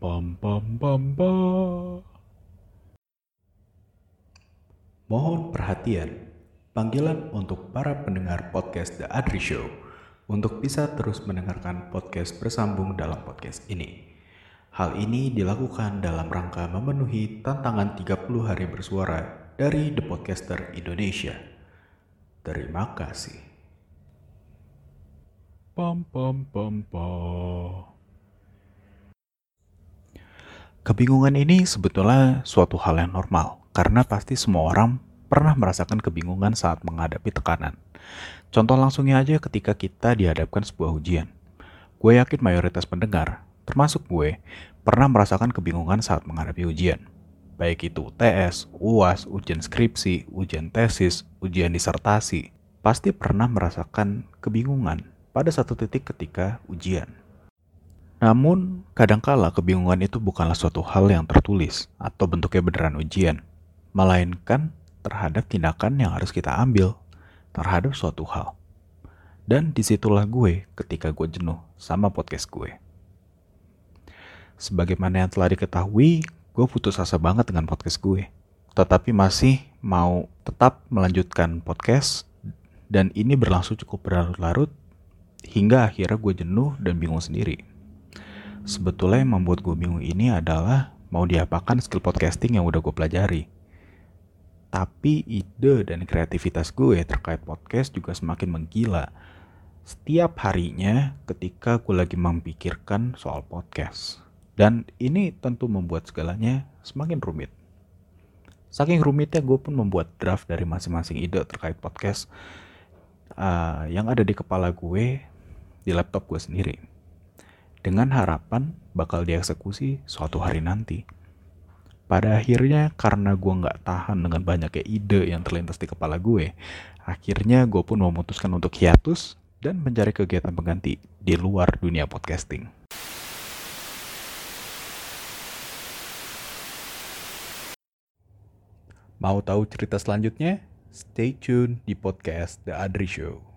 Pam pam pam pam. Mohon perhatian. Panggilan untuk para pendengar podcast The Adri Show untuk bisa terus mendengarkan podcast bersambung dalam podcast ini. Hal ini dilakukan dalam rangka memenuhi tantangan 30 hari bersuara dari The Podcaster Indonesia. Terima kasih. Pam pam pam pam. Kebingungan ini sebetulnya suatu hal yang normal, karena pasti semua orang pernah merasakan kebingungan saat menghadapi tekanan. Contoh langsungnya aja ketika kita dihadapkan sebuah ujian. Gue yakin mayoritas pendengar, termasuk gue, pernah merasakan kebingungan saat menghadapi ujian. Baik itu TS, UAS, ujian skripsi, ujian tesis, ujian disertasi, pasti pernah merasakan kebingungan pada satu titik ketika ujian. Namun, kadangkala kebingungan itu bukanlah suatu hal yang tertulis atau bentuknya beneran ujian, melainkan terhadap tindakan yang harus kita ambil terhadap suatu hal. Dan di situlah gue ketika gue jenuh sama podcast gue. Sebagaimana yang telah diketahui, gue putus asa banget dengan podcast gue. Tetapi masih mau tetap melanjutkan podcast dan ini berlangsung cukup berlarut-larut hingga akhirnya gue jenuh dan bingung sendiri. Sebetulnya yang membuat gue bingung ini adalah mau diapakan skill podcasting yang udah gue pelajari. Tapi ide dan kreativitas gue terkait podcast juga semakin menggila. Setiap harinya ketika gue lagi memikirkan soal podcast. Dan ini tentu membuat segalanya semakin rumit. Saking rumitnya gue pun membuat draft dari masing-masing ide terkait podcast uh, yang ada di kepala gue di laptop gue sendiri dengan harapan bakal dieksekusi suatu hari nanti. Pada akhirnya karena gue nggak tahan dengan banyaknya ide yang terlintas di kepala gue, akhirnya gue pun memutuskan untuk hiatus dan mencari kegiatan pengganti di luar dunia podcasting. Mau tahu cerita selanjutnya? Stay tune di podcast The Adri Show.